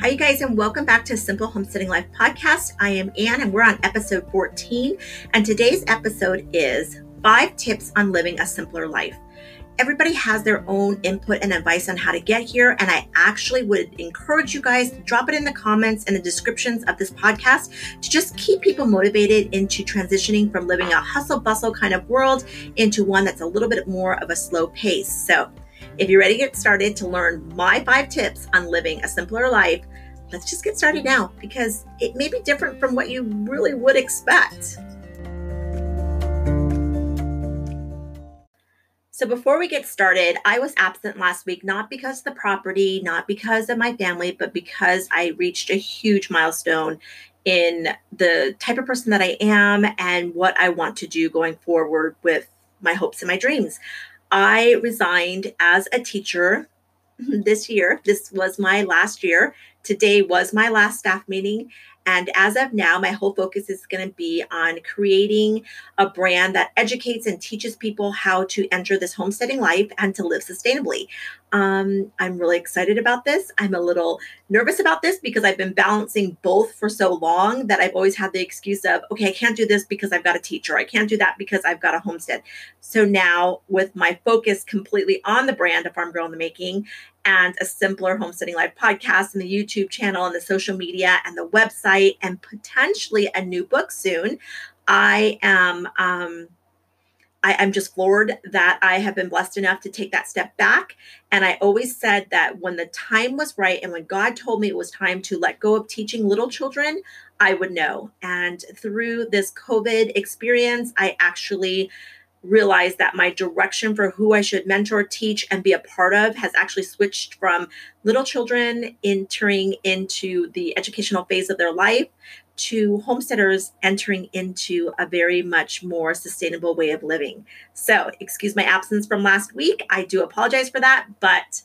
Hi, you guys, and welcome back to Simple Homesteading Life podcast. I am Anne, and we're on episode 14. And today's episode is five tips on living a simpler life. Everybody has their own input and advice on how to get here, and I actually would encourage you guys to drop it in the comments and the descriptions of this podcast to just keep people motivated into transitioning from living a hustle bustle kind of world into one that's a little bit more of a slow pace. So, if you're ready to get started to learn my five tips on living a simpler life, let's just get started now because it may be different from what you really would expect. So, before we get started, I was absent last week, not because of the property, not because of my family, but because I reached a huge milestone in the type of person that I am and what I want to do going forward with my hopes and my dreams. I resigned as a teacher this year. This was my last year. Today was my last staff meeting. And as of now, my whole focus is going to be on creating a brand that educates and teaches people how to enter this homesteading life and to live sustainably. Um, I'm really excited about this. I'm a little nervous about this because I've been balancing both for so long that I've always had the excuse of, okay, I can't do this because I've got a teacher. I can't do that because I've got a homestead. So now, with my focus completely on the brand of Farm Girl in the Making and a simpler homesteading life podcast and the YouTube channel and the social media and the website and potentially a new book soon. I am um, I, am just floored that I have been blessed enough to take that step back. And I always said that when the time was right and when God told me it was time to let go of teaching little children, I would know. And through this COVID experience, I actually realized that my direction for who I should mentor, teach, and be a part of has actually switched from little children entering into the educational phase of their life to homesteaders entering into a very much more sustainable way of living. So, excuse my absence from last week. I do apologize for that, but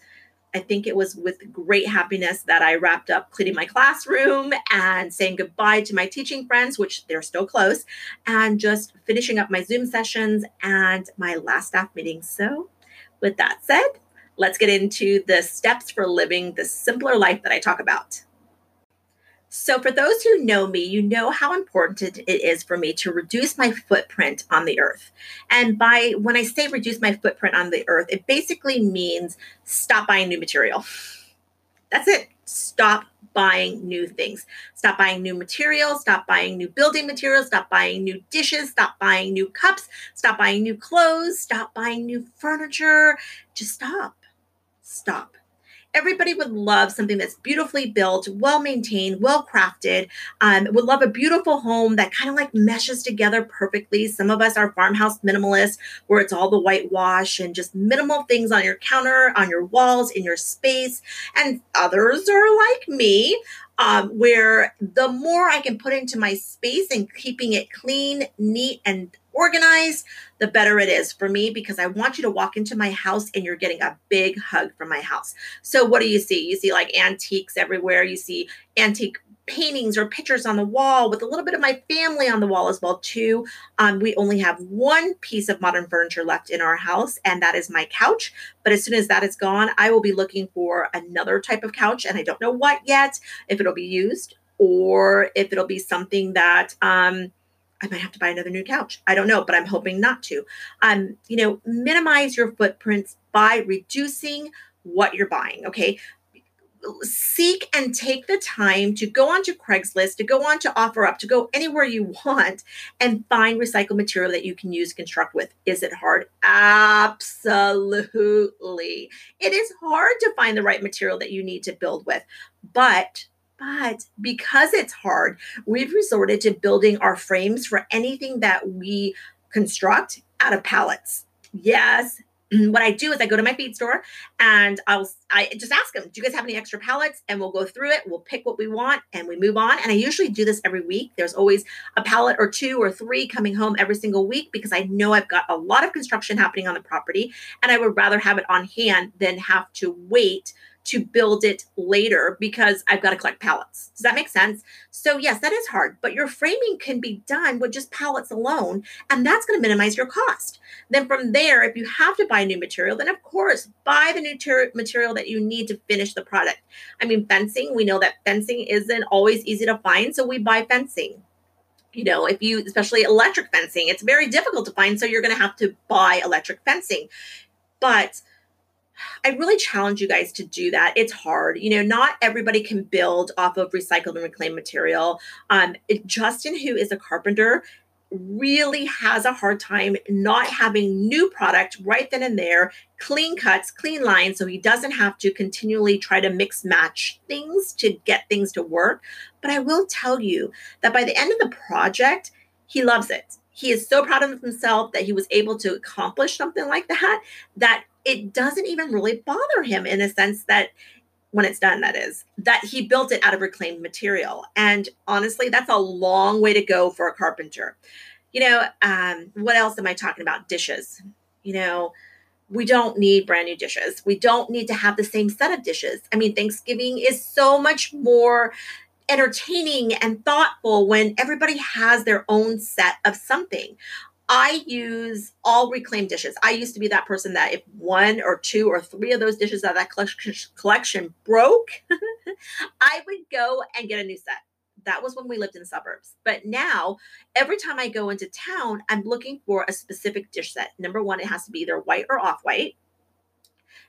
I think it was with great happiness that I wrapped up cleaning my classroom and saying goodbye to my teaching friends, which they're still close, and just finishing up my Zoom sessions and my last staff meeting. So, with that said, let's get into the steps for living the simpler life that I talk about. So, for those who know me, you know how important it is for me to reduce my footprint on the earth. And by when I say reduce my footprint on the earth, it basically means stop buying new material. That's it. Stop buying new things. Stop buying new materials. Stop buying new building materials. Stop buying new dishes. Stop buying new cups. Stop buying new clothes. Stop buying new furniture. Just stop. Stop everybody would love something that's beautifully built, well maintained, well crafted. Um, would love a beautiful home that kind of like meshes together perfectly. Some of us are farmhouse minimalists, where it's all the whitewash and just minimal things on your counter, on your walls, in your space. And others are like me, um, where the more I can put into my space and keeping it clean, neat, and organized, the better it is for me because I want you to walk into my house and you're getting a big hug from my house. So, what do you see? You see like antiques everywhere, you see antique paintings or pictures on the wall with a little bit of my family on the wall as well too um, we only have one piece of modern furniture left in our house and that is my couch but as soon as that is gone i will be looking for another type of couch and i don't know what yet if it'll be used or if it'll be something that um, I might have to buy another new couch. I don't know, but I'm hoping not to. Um, you know, minimize your footprints by reducing what you're buying. Okay. Seek and take the time to go onto Craigslist, to go on to OfferUp, to go anywhere you want and find recycled material that you can use construct with. Is it hard? Absolutely. It is hard to find the right material that you need to build with, but but because it's hard, we've resorted to building our frames for anything that we construct out of pallets. Yes. What I do is I go to my feed store and I'll I just ask them, do you guys have any extra pallets? And we'll go through it. We'll pick what we want and we move on. And I usually do this every week. There's always a pallet or two or three coming home every single week because I know I've got a lot of construction happening on the property and I would rather have it on hand than have to wait to build it later because I've got to collect pallets. Does that make sense? So, yes, that is hard, but your framing can be done with just pallets alone, and that's going to minimize your cost. Then, from there, if you have to buy new material, then of course, buy the new ter- material that you need to finish the product. I mean, fencing, we know that fencing isn't always easy to find, so we buy fencing you know, if you, especially electric fencing, it's very difficult to find. So you're going to have to buy electric fencing. But I really challenge you guys to do that. It's hard. You know, not everybody can build off of recycled and reclaimed material. Um, Justin, who is a carpenter, really has a hard time not having new product right then and there, clean cuts, clean lines, so he doesn't have to continually try to mix match things to get things to work. But I will tell you that by the end of the project, he loves it. He is so proud of himself that he was able to accomplish something like that, that it doesn't even really bother him in a sense that when it's done, that is, that he built it out of reclaimed material. And honestly, that's a long way to go for a carpenter. You know, um, what else am I talking about? Dishes. You know, we don't need brand new dishes. We don't need to have the same set of dishes. I mean, Thanksgiving is so much more entertaining and thoughtful when everybody has their own set of something. I use all reclaimed dishes. I used to be that person that if one or two or three of those dishes out of that collection broke, I would go and get a new set. That was when we lived in the suburbs. But now, every time I go into town, I'm looking for a specific dish set. Number one, it has to be either white or off white.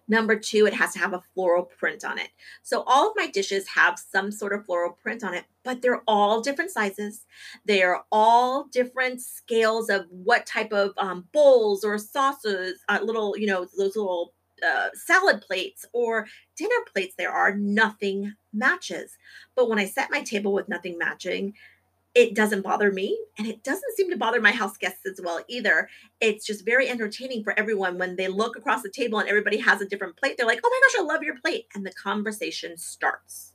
Number two, it has to have a floral print on it. So all of my dishes have some sort of floral print on it, but they're all different sizes. They are all different scales of what type of um, bowls or sauces, uh, little, you know, those little uh, salad plates or dinner plates there are. Nothing matches. But when I set my table with nothing matching, it doesn't bother me and it doesn't seem to bother my house guests as well either. It's just very entertaining for everyone when they look across the table and everybody has a different plate they're like oh my gosh i love your plate and the conversation starts.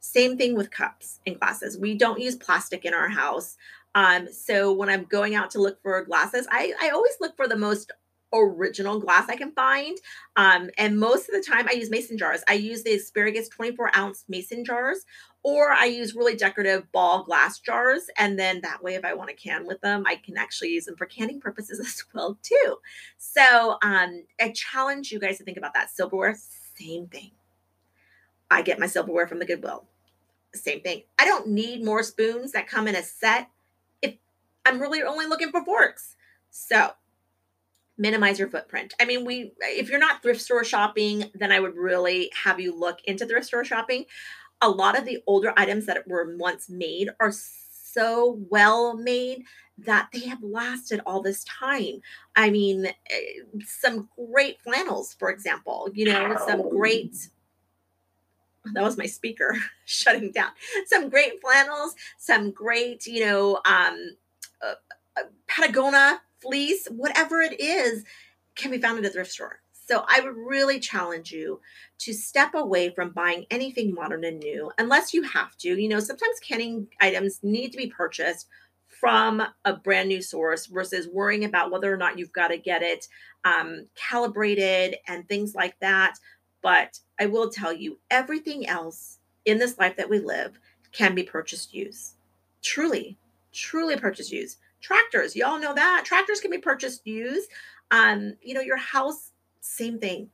Same thing with cups and glasses. We don't use plastic in our house. Um, so when i'm going out to look for glasses I, I always look for the most original glass I can find. Um, and most of the time, I use mason jars. I use the asparagus 24 ounce mason jars, or I use really decorative ball glass jars. And then that way, if I want to can with them, I can actually use them for canning purposes as well too. So um, I challenge you guys to think about that. Silverware, same thing. I get my silverware from the Goodwill. Same thing. I don't need more spoons that come in a set if I'm really only looking for forks. So minimize your footprint. I mean, we if you're not thrift store shopping, then I would really have you look into thrift store shopping. A lot of the older items that were once made are so well made that they have lasted all this time. I mean, eh, some great flannels, for example, you know, some great that was my speaker shutting down. Some great flannels, some great, you know, um, uh, uh, Patagonia fleece, whatever it is, can be found at a thrift store. So I would really challenge you to step away from buying anything modern and new unless you have to. You know, sometimes canning items need to be purchased from a brand new source versus worrying about whether or not you've got to get it um, calibrated and things like that. But I will tell you, everything else in this life that we live can be purchased used. Truly, truly purchased used. Tractors, y'all know that. Tractors can be purchased used. Um, you know, your house, same thing.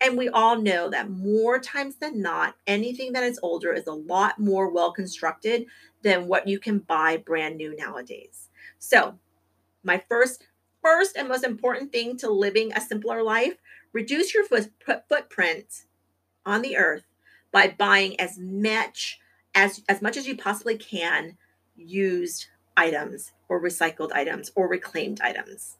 And we all know that more times than not, anything that is older is a lot more well constructed than what you can buy brand new nowadays. So, my first first and most important thing to living a simpler life, reduce your foot, footprint on the earth by buying as much as as much as you possibly can used items or recycled items or reclaimed items.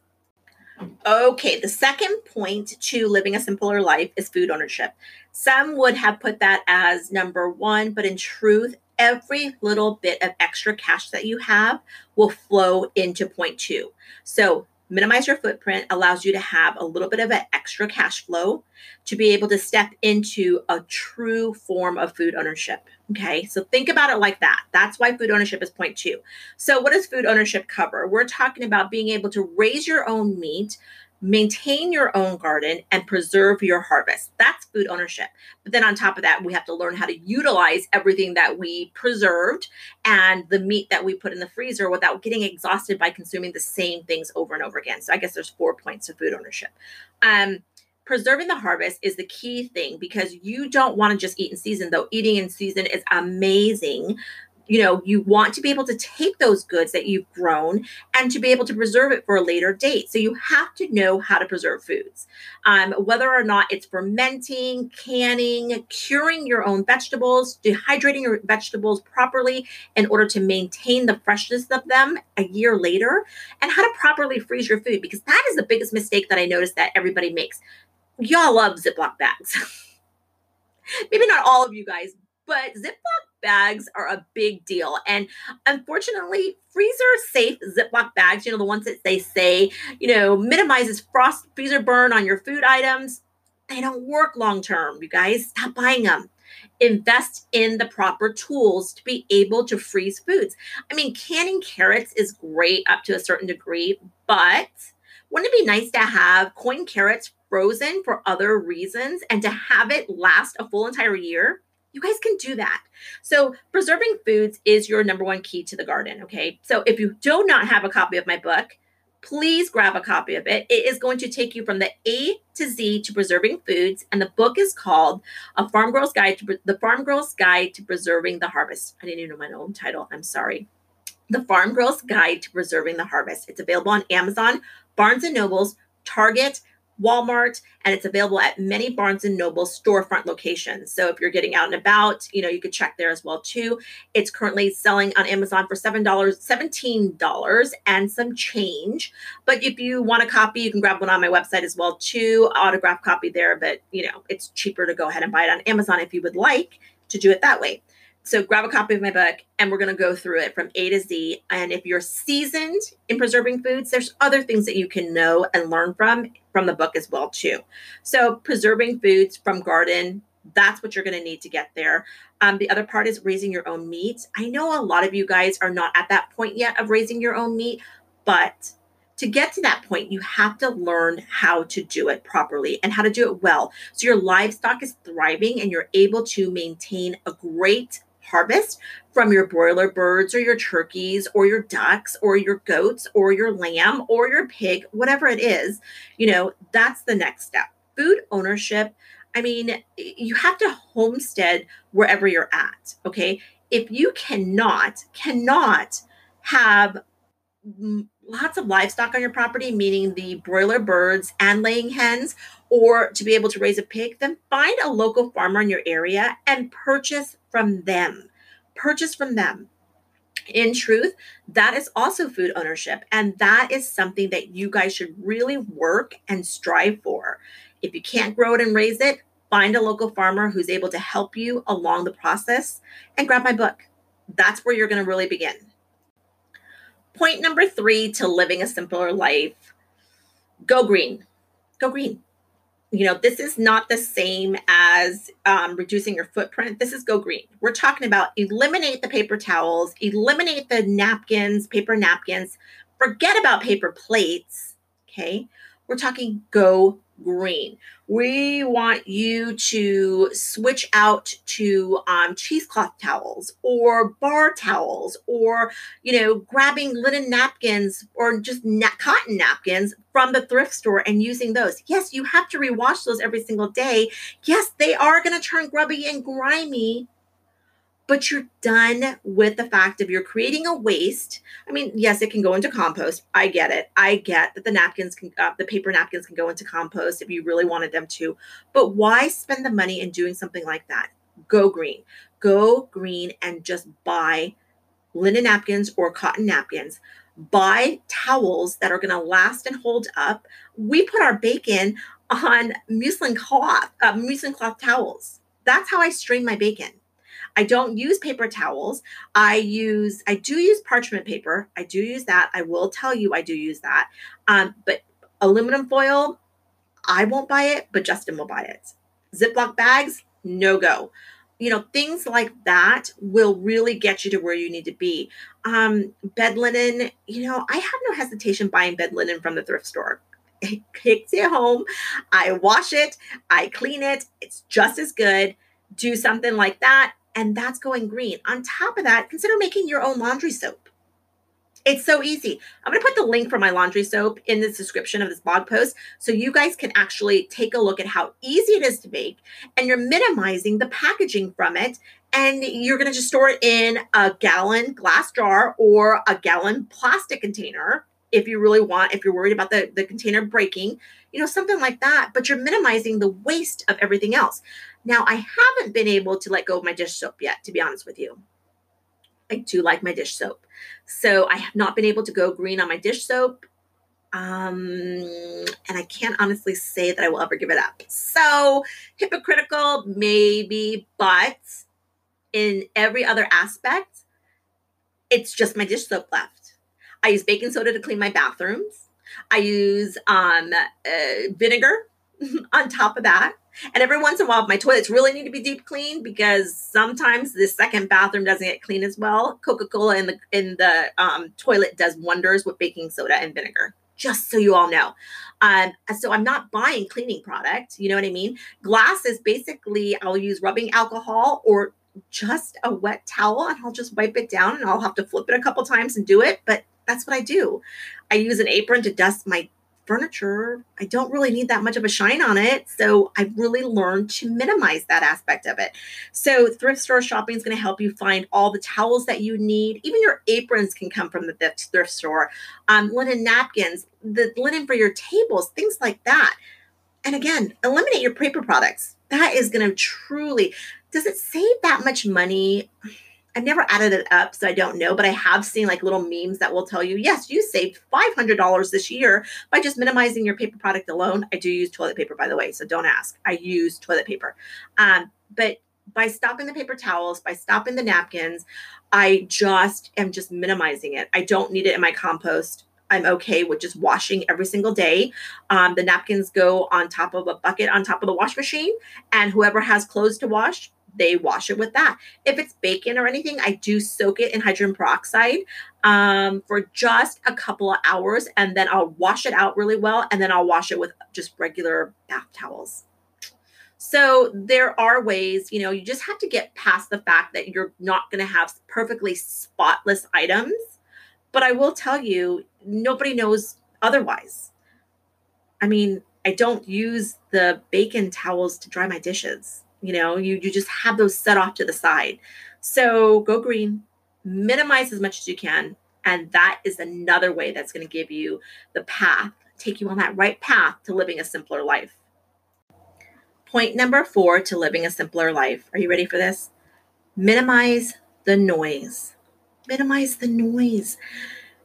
Okay, the second point to living a simpler life is food ownership. Some would have put that as number one, but in truth, every little bit of extra cash that you have will flow into point two. So, minimize your footprint allows you to have a little bit of an extra cash flow to be able to step into a true form of food ownership. Okay, so think about it like that. That's why food ownership is point two. So, what does food ownership cover? We're talking about being able to raise your own meat, maintain your own garden and preserve your harvest. That's food ownership. But then on top of that, we have to learn how to utilize everything that we preserved and the meat that we put in the freezer without getting exhausted by consuming the same things over and over again. So I guess there's four points of food ownership. Um, preserving the harvest is the key thing because you don't want to just eat in season, though eating in season is amazing. You know you want to be able to take those goods that you've grown and to be able to preserve it for a later date. So you have to know how to preserve foods. Um, whether or not it's fermenting canning curing your own vegetables dehydrating your vegetables properly in order to maintain the freshness of them a year later and how to properly freeze your food because that is the biggest mistake that i noticed that everybody makes y'all love ziploc bags maybe not all of you guys but ziploc bags are a big deal. And unfortunately, freezer safe Ziploc bags, you know, the ones that they say, you know, minimizes frost freezer burn on your food items, they don't work long term. You guys, stop buying them. Invest in the proper tools to be able to freeze foods. I mean, canning carrots is great up to a certain degree, but wouldn't it be nice to have coin carrots frozen for other reasons and to have it last a full entire year? you guys can do that. So, preserving foods is your number one key to the garden. Okay. So, if you do not have a copy of my book, please grab a copy of it. It is going to take you from the A to Z to preserving foods. And the book is called A Farm Girl's Guide to The Farm Girl's Guide to Preserving the Harvest. I didn't even know my own title. I'm sorry. The Farm Girl's Guide to Preserving the Harvest. It's available on Amazon, Barnes and Nobles, Target, Walmart, and it's available at many Barnes and Noble storefront locations. So if you're getting out and about, you know, you could check there as well too. It's currently selling on Amazon for $7, $17 and some change. But if you want a copy, you can grab one on my website as well too. Autograph copy there, but you know, it's cheaper to go ahead and buy it on Amazon if you would like to do it that way. So grab a copy of my book and we're going to go through it from A to Z. And if you're seasoned in preserving foods, there's other things that you can know and learn from from the book as well too. So preserving foods from garden, that's what you're going to need to get there. Um, the other part is raising your own meat. I know a lot of you guys are not at that point yet of raising your own meat, but to get to that point, you have to learn how to do it properly and how to do it well. So your livestock is thriving and you're able to maintain a great harvest from your broiler birds or your turkeys or your ducks or your goats or your lamb or your pig, whatever it is, you know, that's the next step. Food ownership. I mean, you have to homestead wherever you're at. Okay. If you cannot, cannot have lots of livestock on your property, meaning the broiler birds and laying hens, or to be able to raise a pig, then find a local farmer in your area and purchase from them. Purchase from them. In truth, that is also food ownership. And that is something that you guys should really work and strive for. If you can't grow it and raise it, find a local farmer who's able to help you along the process and grab my book. That's where you're going to really begin. Point number three to living a simpler life go green. Go green you know, this is not the same as um, reducing your footprint. This is go green. We're talking about eliminate the paper towels, eliminate the napkins, paper napkins, forget about paper plates. Okay. We're talking go green. We want you to switch out to um, cheesecloth towels or bar towels or, you know, grabbing linen napkins or just na- cotton napkins from the thrift store and using those. Yes, you have to rewash those every single day. Yes, they are going to turn grubby and grimy but you're done with the fact of you're creating a waste. I mean, yes, it can go into compost. I get it. I get that the napkins can, uh, the paper napkins can go into compost if you really wanted them to. But why spend the money in doing something like that? Go green. Go green and just buy linen napkins or cotton napkins. Buy towels that are going to last and hold up. We put our bacon on muslin cloth, uh, muslin cloth towels. That's how I strain my bacon. I don't use paper towels. I use, I do use parchment paper. I do use that. I will tell you I do use that. Um, but aluminum foil, I won't buy it, but Justin will buy it. Ziploc bags, no go. You know, things like that will really get you to where you need to be. Um, bed linen, you know, I have no hesitation buying bed linen from the thrift store. it takes it home. I wash it, I clean it. It's just as good. Do something like that. And that's going green. On top of that, consider making your own laundry soap. It's so easy. I'm going to put the link for my laundry soap in the description of this blog post so you guys can actually take a look at how easy it is to make and you're minimizing the packaging from it and you're going to just store it in a gallon glass jar or a gallon plastic container if you really want if you're worried about the, the container breaking you know something like that but you're minimizing the waste of everything else now i haven't been able to let go of my dish soap yet to be honest with you i do like my dish soap so i have not been able to go green on my dish soap um and i can't honestly say that i will ever give it up so hypocritical maybe but in every other aspect, it's just my dish soap left. I use baking soda to clean my bathrooms. I use um, uh, vinegar on top of that. And every once in a while, my toilets really need to be deep cleaned because sometimes the second bathroom doesn't get clean as well. Coca Cola in the in the um, toilet does wonders with baking soda and vinegar. Just so you all know. Um, so I'm not buying cleaning product. You know what I mean? Glass is basically I'll use rubbing alcohol or just a wet towel and I'll just wipe it down and I'll have to flip it a couple times and do it. But that's what I do. I use an apron to dust my furniture. I don't really need that much of a shine on it. So I've really learned to minimize that aspect of it. So thrift store shopping is going to help you find all the towels that you need. Even your aprons can come from the thrift store. Um, linen napkins, the linen for your tables, things like that. And again, eliminate your paper products. That is going to truly, does it save that much money? I've never added it up, so I don't know, but I have seen like little memes that will tell you, yes, you saved $500 this year by just minimizing your paper product alone. I do use toilet paper, by the way, so don't ask. I use toilet paper. Um, but by stopping the paper towels, by stopping the napkins, I just am just minimizing it. I don't need it in my compost. I'm okay with just washing every single day. Um, the napkins go on top of a bucket on top of the wash machine, and whoever has clothes to wash, they wash it with that. If it's bacon or anything, I do soak it in hydrogen peroxide um, for just a couple of hours, and then I'll wash it out really well, and then I'll wash it with just regular bath towels. So there are ways, you know, you just have to get past the fact that you're not going to have perfectly spotless items but I will tell you, nobody knows otherwise. I mean, I don't use the bacon towels to dry my dishes. You know, you, you just have those set off to the side. So go green, minimize as much as you can. And that is another way that's going to give you the path, take you on that right path to living a simpler life. Point number four to living a simpler life. Are you ready for this? Minimize the noise minimize the noise.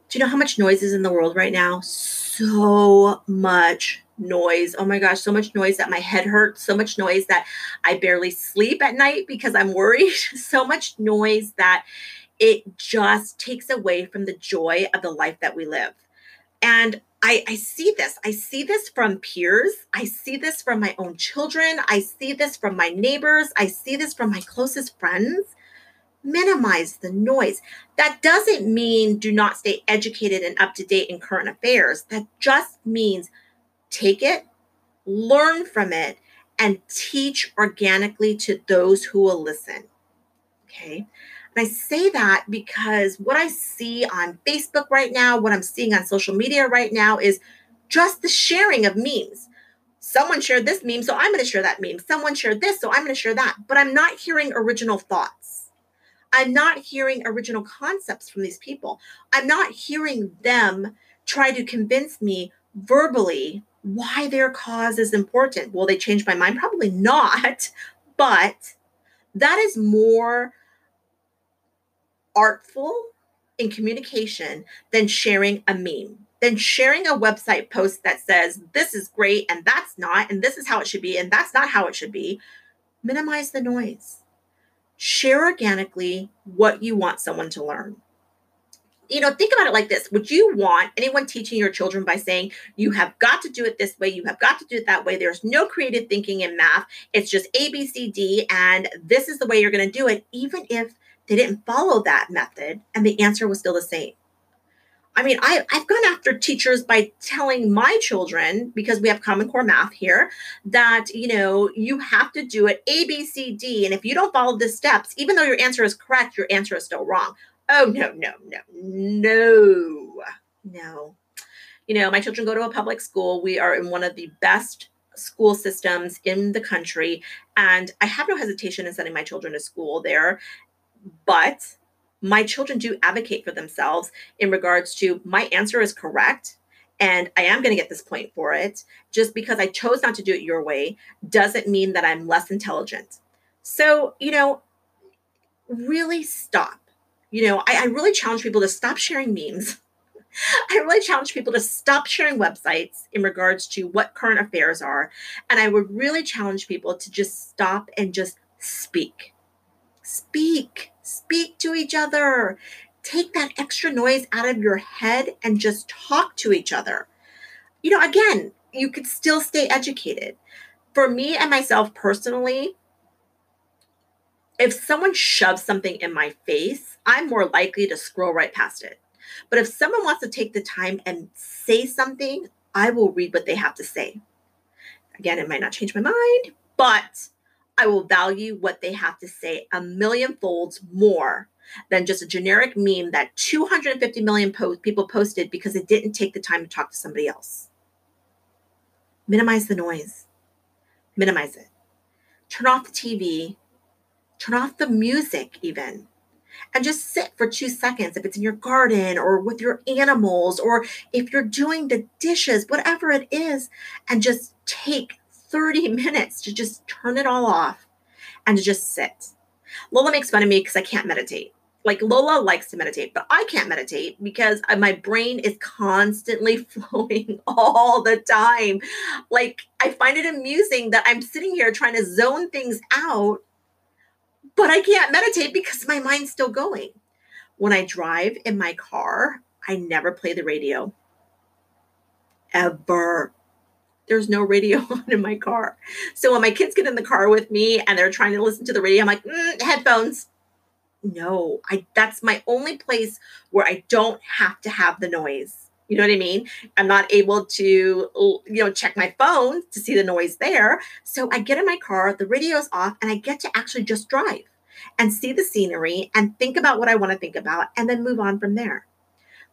Do you know how much noise is in the world right now? So much noise. Oh my gosh, so much noise that my head hurts, so much noise that I barely sleep at night because I'm worried, so much noise that it just takes away from the joy of the life that we live. And I, I, see this. I see this from peers. I see this from my own children. I see this from my neighbors. I see this from my closest friends minimize the noise. That doesn't mean do not stay educated and up to date in current affairs. That just means take it, learn from it, and teach organically to those who will listen. Okay. And I say that because what I see on Facebook right now, what I'm seeing on social media right now is just the sharing of memes. Someone shared this meme, so I'm going to share that meme. Someone shared this, so I'm going to share that. But I'm not hearing original thoughts. I'm not hearing original concepts from these people. I'm not hearing them try to convince me verbally why their cause is important. Will they change my mind? Probably not. But that is more artful in communication than sharing a meme, than sharing a website post that says, this is great and that's not, and this is how it should be, and that's not how it should be. Minimize the noise share organically what you want someone to learn. You know, think about it like this. Would you want anyone teaching your children by saying, you have got to do it this way, you have got to do it that way? There's no creative thinking in math. It's just A, B, C, D, and this is the way you're going to do it, even if they didn't follow that method and the answer was still the same. I mean, I, I've gone after teachers by telling my children, because we have Common Core math here, that, you know, you have to do it A, B, C, D. And if you don't follow the steps, even though your answer is correct, your answer is still wrong. Oh, no, no, no, no, no. You know, my children go to a public school. We are in one of the best school systems in the country. And I have no hesitation in sending my children to school there. But my children do advocate for themselves in regards to my answer is correct and I am going to get this point for it. Just because I chose not to do it your way doesn't mean that I'm less intelligent. So, you know, really stop. You know, I, I really challenge people to stop sharing memes. I really challenge people to stop sharing websites in regards to what current affairs are. And I would really challenge people to just stop and just speak. Speak Speak to each other. Take that extra noise out of your head and just talk to each other. You know, again, you could still stay educated. For me and myself personally, if someone shoves something in my face, I'm more likely to scroll right past it. But if someone wants to take the time and say something, I will read what they have to say. Again, it might not change my mind, but I will value what they have to say a million folds more than just a generic meme that 250 million po- people posted because it didn't take the time to talk to somebody else. Minimize the noise, minimize it. Turn off the TV, turn off the music, even, and just sit for two seconds if it's in your garden or with your animals or if you're doing the dishes, whatever it is, and just take 30 minutes to just turn it all off and to just sit. Lola makes fun of me because I can't meditate. Like Lola likes to meditate, but I can't meditate because my brain is constantly flowing all the time. Like I find it amusing that I'm sitting here trying to zone things out, but I can't meditate because my mind's still going. When I drive in my car, I never play the radio. Ever there's no radio on in my car. So when my kids get in the car with me and they're trying to listen to the radio, I'm like, mm, headphones. No, I that's my only place where I don't have to have the noise. You know what I mean? I'm not able to, you know, check my phone to see the noise there. So I get in my car, the radio's off, and I get to actually just drive and see the scenery and think about what I want to think about and then move on from there.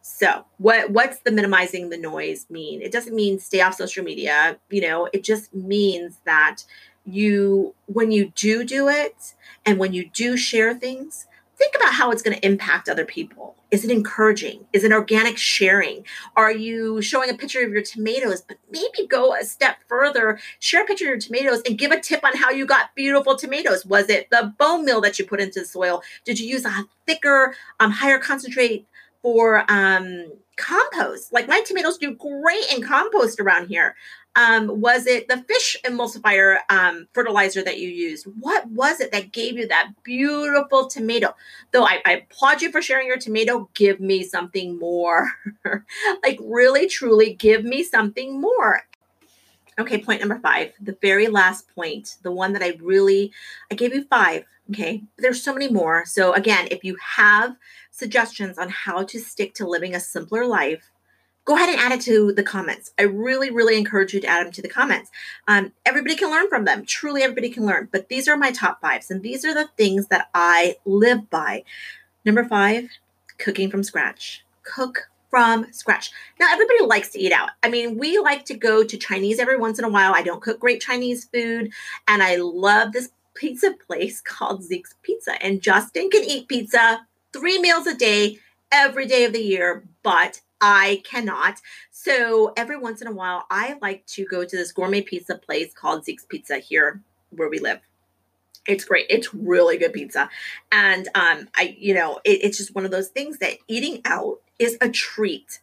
So, what what's the minimizing the noise mean? It doesn't mean stay off social media, you know, it just means that you when you do do it and when you do share things, think about how it's going to impact other people. Is it encouraging? Is it organic sharing? Are you showing a picture of your tomatoes, but maybe go a step further, share a picture of your tomatoes and give a tip on how you got beautiful tomatoes. Was it the bone meal that you put into the soil? Did you use a thicker, um, higher concentrate for um, compost. Like my tomatoes do great in compost around here. Um, was it the fish emulsifier um, fertilizer that you used? What was it that gave you that beautiful tomato? Though I, I applaud you for sharing your tomato, give me something more. like, really, truly, give me something more. Okay, point number five, the very last point, the one that I really, I gave you five. Okay, there's so many more. So, again, if you have suggestions on how to stick to living a simpler life, go ahead and add it to the comments. I really, really encourage you to add them to the comments. Um, everybody can learn from them. Truly, everybody can learn. But these are my top fives, and these are the things that I live by. Number five, cooking from scratch. Cook from scratch. Now, everybody likes to eat out. I mean, we like to go to Chinese every once in a while. I don't cook great Chinese food, and I love this pizza place called Zeke's Pizza. And Justin can eat pizza three meals a day every day of the year, but I cannot. So every once in a while, I like to go to this gourmet pizza place called Zeke's Pizza here where we live. It's great. It's really good pizza. And um, I, you know, it, it's just one of those things that eating out is a treat.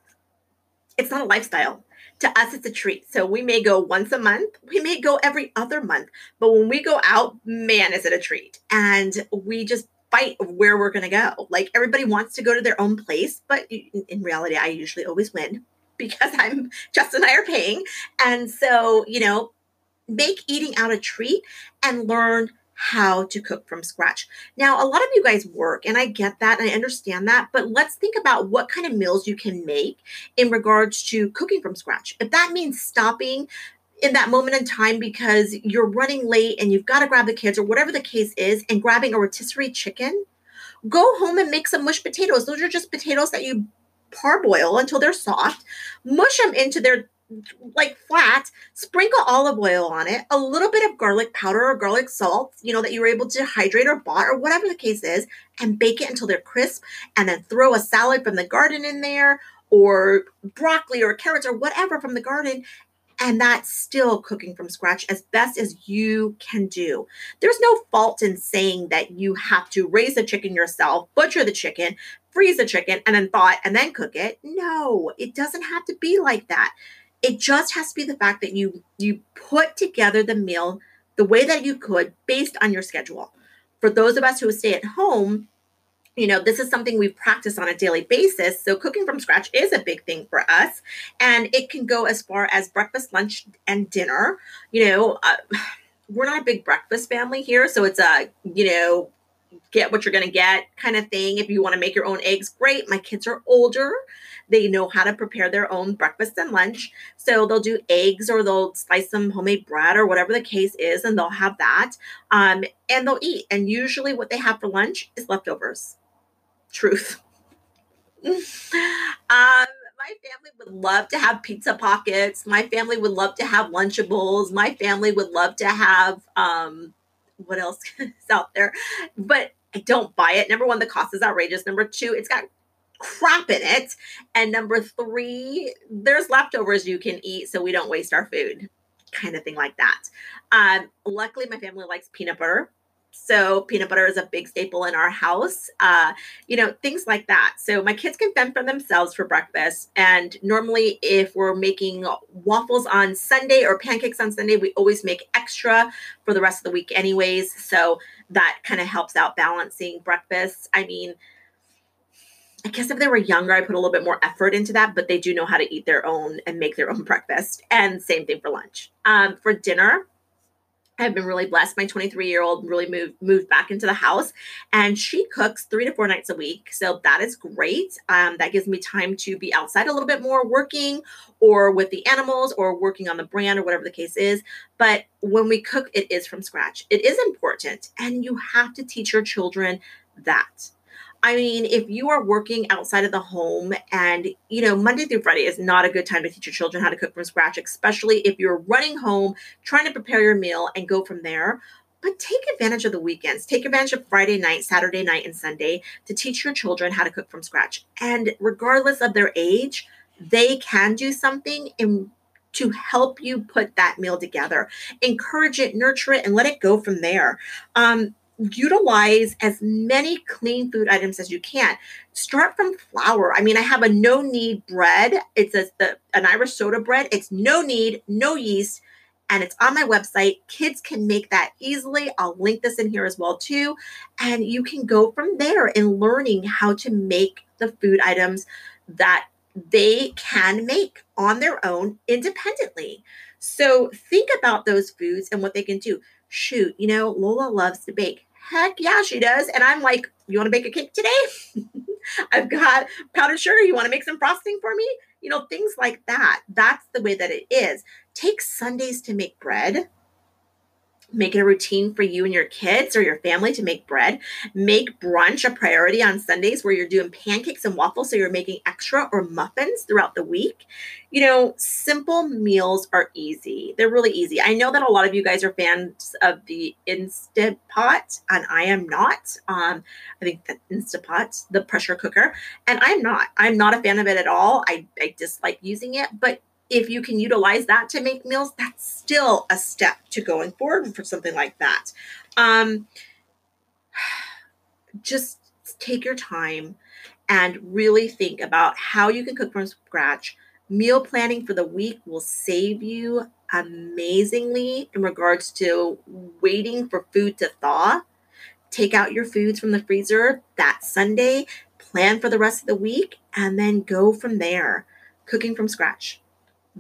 It's not a lifestyle. To us, it's a treat. So we may go once a month, we may go every other month. But when we go out, man, is it a treat. And we just fight of where we're going to go. Like everybody wants to go to their own place, but in reality, I usually always win because I'm Justin and I are paying. And so, you know, make eating out a treat and learn how to cook from scratch. Now, a lot of you guys work, and I get that and I understand that, but let's think about what kind of meals you can make in regards to cooking from scratch. If that means stopping in that moment in time because you're running late and you've got to grab the kids or whatever the case is, and grabbing a rotisserie chicken, go home and make some mushed potatoes. Those are just potatoes that you parboil until they're soft, mush them into their like flat, sprinkle olive oil on it, a little bit of garlic powder or garlic salt, you know, that you were able to hydrate or bought or whatever the case is, and bake it until they're crisp, and then throw a salad from the garden in there or broccoli or carrots or whatever from the garden. And that's still cooking from scratch as best as you can do. There's no fault in saying that you have to raise the chicken yourself, butcher the chicken, freeze the chicken, and then thaw it and then cook it. No, it doesn't have to be like that it just has to be the fact that you you put together the meal the way that you could based on your schedule for those of us who stay at home you know this is something we practice on a daily basis so cooking from scratch is a big thing for us and it can go as far as breakfast lunch and dinner you know uh, we're not a big breakfast family here so it's a you know get what you're going to get kind of thing if you want to make your own eggs great my kids are older they know how to prepare their own breakfast and lunch. So they'll do eggs or they'll slice some homemade bread or whatever the case is, and they'll have that. Um, and they'll eat. And usually what they have for lunch is leftovers. Truth. um, my family would love to have pizza pockets. My family would love to have Lunchables. My family would love to have um, what else is out there? But I don't buy it. Number one, the cost is outrageous. Number two, it's got crap in it. And number three, there's leftovers you can eat so we don't waste our food, kind of thing like that. Um, luckily, my family likes peanut butter. So peanut butter is a big staple in our house. Uh, you know, things like that. So my kids can fend for themselves for breakfast. And normally, if we're making waffles on Sunday or pancakes on Sunday, we always make extra for the rest of the week, anyways. So that kind of helps out balancing breakfast. I mean, I guess if they were younger, I put a little bit more effort into that, but they do know how to eat their own and make their own breakfast. And same thing for lunch. Um, for dinner, I've been really blessed. My 23 year old really moved moved back into the house, and she cooks three to four nights a week. So that is great. Um, that gives me time to be outside a little bit more, working or with the animals, or working on the brand, or whatever the case is. But when we cook, it is from scratch. It is important, and you have to teach your children that. I mean, if you are working outside of the home and, you know, Monday through Friday is not a good time to teach your children how to cook from scratch, especially if you're running home, trying to prepare your meal and go from there. But take advantage of the weekends. Take advantage of Friday night, Saturday night, and Sunday to teach your children how to cook from scratch. And regardless of their age, they can do something in to help you put that meal together. Encourage it, nurture it, and let it go from there. Um, utilize as many clean food items as you can. Start from flour. I mean, I have a no knead bread. It's the, an Irish soda bread. It's no knead, no yeast, and it's on my website. Kids can make that easily. I'll link this in here as well too, and you can go from there in learning how to make the food items that they can make on their own independently. So think about those foods and what they can do. Shoot, you know, Lola loves to bake Heck yeah, she does. And I'm like, you want to bake a cake today? I've got powdered sugar. You want to make some frosting for me? You know, things like that. That's the way that it is. Take Sundays to make bread Make it a routine for you and your kids or your family to make bread. Make brunch a priority on Sundays where you're doing pancakes and waffles. So you're making extra or muffins throughout the week. You know, simple meals are easy. They're really easy. I know that a lot of you guys are fans of the Instant Pot, and I am not. Um, I think the Instapot, the pressure cooker, and I'm not. I'm not a fan of it at all. I, I dislike using it, but if you can utilize that to make meals, that's still a step to going forward for something like that. Um, just take your time and really think about how you can cook from scratch. Meal planning for the week will save you amazingly in regards to waiting for food to thaw. Take out your foods from the freezer that Sunday, plan for the rest of the week, and then go from there. Cooking from scratch.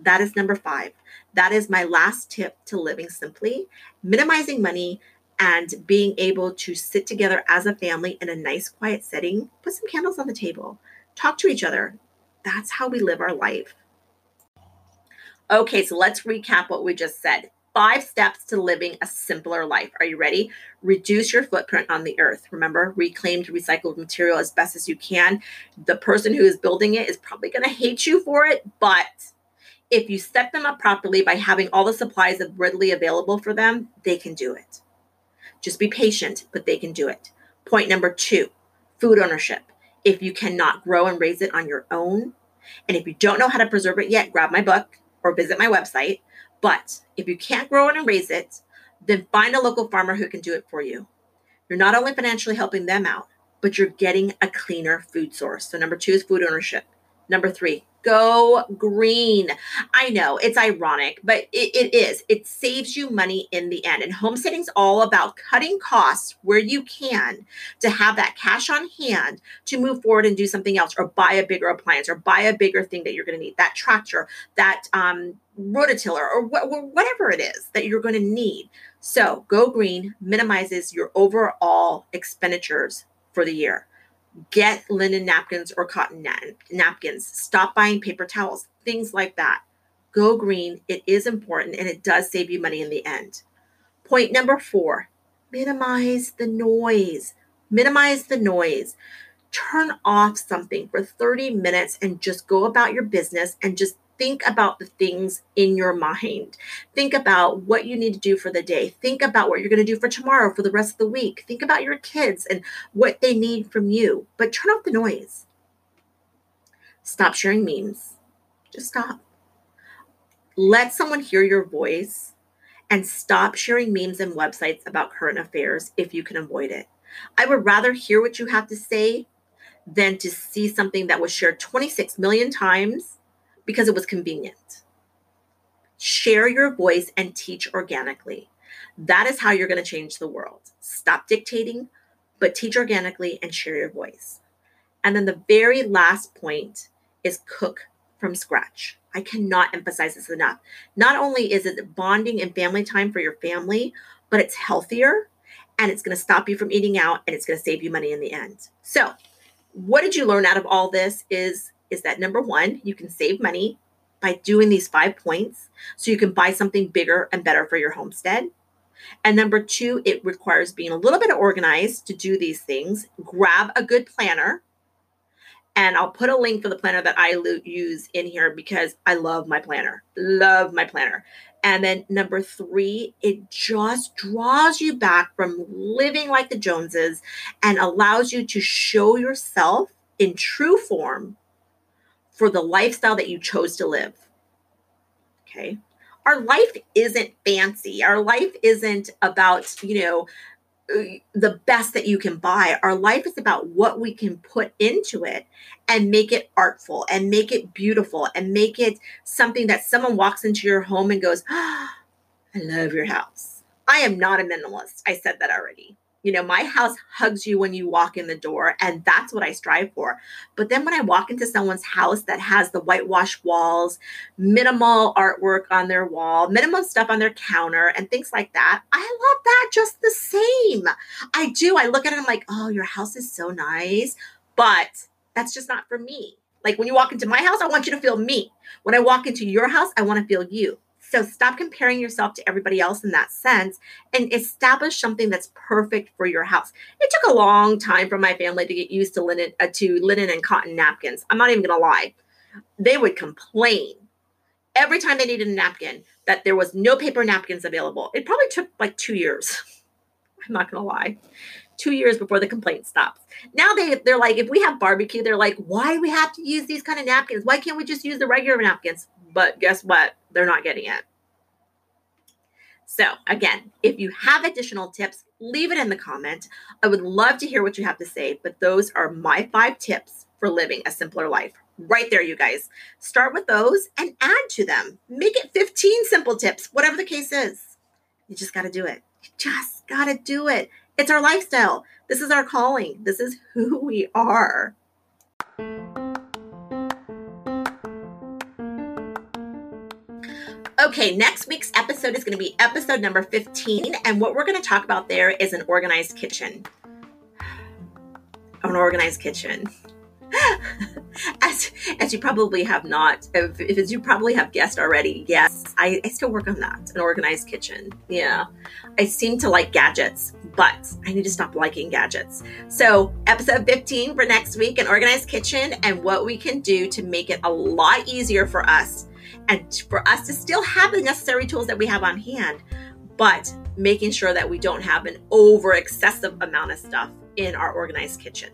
That is number five. That is my last tip to living simply, minimizing money and being able to sit together as a family in a nice, quiet setting, put some candles on the table, talk to each other. That's how we live our life. Okay, so let's recap what we just said. Five steps to living a simpler life. Are you ready? Reduce your footprint on the earth. Remember, reclaimed, recycled material as best as you can. The person who is building it is probably going to hate you for it, but if you set them up properly by having all the supplies readily available for them, they can do it. Just be patient, but they can do it. Point number two food ownership. If you cannot grow and raise it on your own, and if you don't know how to preserve it yet, grab my book or visit my website. But if you can't grow it and raise it, then find a local farmer who can do it for you. You're not only financially helping them out, but you're getting a cleaner food source. So, number two is food ownership. Number three, Go green. I know it's ironic, but it, it is. It saves you money in the end. And homesteading's all about cutting costs where you can to have that cash on hand to move forward and do something else or buy a bigger appliance or buy a bigger thing that you're going to need that tractor, that um, rototiller, or wh- whatever it is that you're going to need. So, Go Green minimizes your overall expenditures for the year get linen napkins or cotton na- napkins. Stop buying paper towels, things like that. Go green. It is important and it does save you money in the end. Point number four minimize the noise. Minimize the noise. Turn off something for 30 minutes and just go about your business and just think about the things in your mind. Think about what you need to do for the day. Think about what you're going to do for tomorrow, for the rest of the week. Think about your kids and what they need from you. But turn off the noise. Stop sharing memes. Just stop. Let someone hear your voice and stop sharing memes and websites about current affairs if you can avoid it. I would rather hear what you have to say than to see something that was shared 26 million times because it was convenient. Share your voice and teach organically. That is how you're going to change the world. Stop dictating, but teach organically and share your voice. And then the very last point is cook from scratch. I cannot emphasize this enough. Not only is it bonding and family time for your family, but it's healthier and it's going to stop you from eating out and it's going to save you money in the end. So, what did you learn out of all this is is that number one, you can save money by doing these five points so you can buy something bigger and better for your homestead. And number two, it requires being a little bit organized to do these things. Grab a good planner. And I'll put a link for the planner that I use in here because I love my planner. Love my planner. And then number three, it just draws you back from living like the Joneses and allows you to show yourself in true form for the lifestyle that you chose to live. Okay. Our life isn't fancy. Our life isn't about, you know, uh, the best that you can buy. Our life is about what we can put into it and make it artful and make it beautiful and make it something that someone walks into your home and goes, oh, I love your house. I am not a minimalist. I said that already. You know, my house hugs you when you walk in the door, and that's what I strive for. But then when I walk into someone's house that has the whitewashed walls, minimal artwork on their wall, minimal stuff on their counter, and things like that, I love that just the same. I do. I look at it, I'm like, oh, your house is so nice, but that's just not for me. Like when you walk into my house, I want you to feel me. When I walk into your house, I want to feel you. So stop comparing yourself to everybody else in that sense and establish something that's perfect for your house. It took a long time for my family to get used to linen uh, to linen and cotton napkins. I'm not even going to lie. They would complain every time they needed a napkin that there was no paper napkins available. It probably took like 2 years. I'm not going to lie. 2 years before the complaint stops. Now they they're like if we have barbecue, they're like, "Why do we have to use these kind of napkins? Why can't we just use the regular napkins?" But guess what? They're not getting it. So, again, if you have additional tips, leave it in the comment. I would love to hear what you have to say, but those are my five tips for living a simpler life. Right there, you guys. Start with those and add to them. Make it 15 simple tips, whatever the case is. You just got to do it. You just got to do it. It's our lifestyle. This is our calling. This is who we are. Okay, next week's episode is going to be episode number 15. And what we're going to talk about there is an organized kitchen. An organized kitchen. as as you probably have not, if, if as you probably have guessed already, yes, I, I still work on that. An organized kitchen. Yeah. I seem to like gadgets, but I need to stop liking gadgets. So, episode 15 for next week, an organized kitchen and what we can do to make it a lot easier for us and for us to still have the necessary tools that we have on hand, but making sure that we don't have an over excessive amount of stuff in our organized kitchen.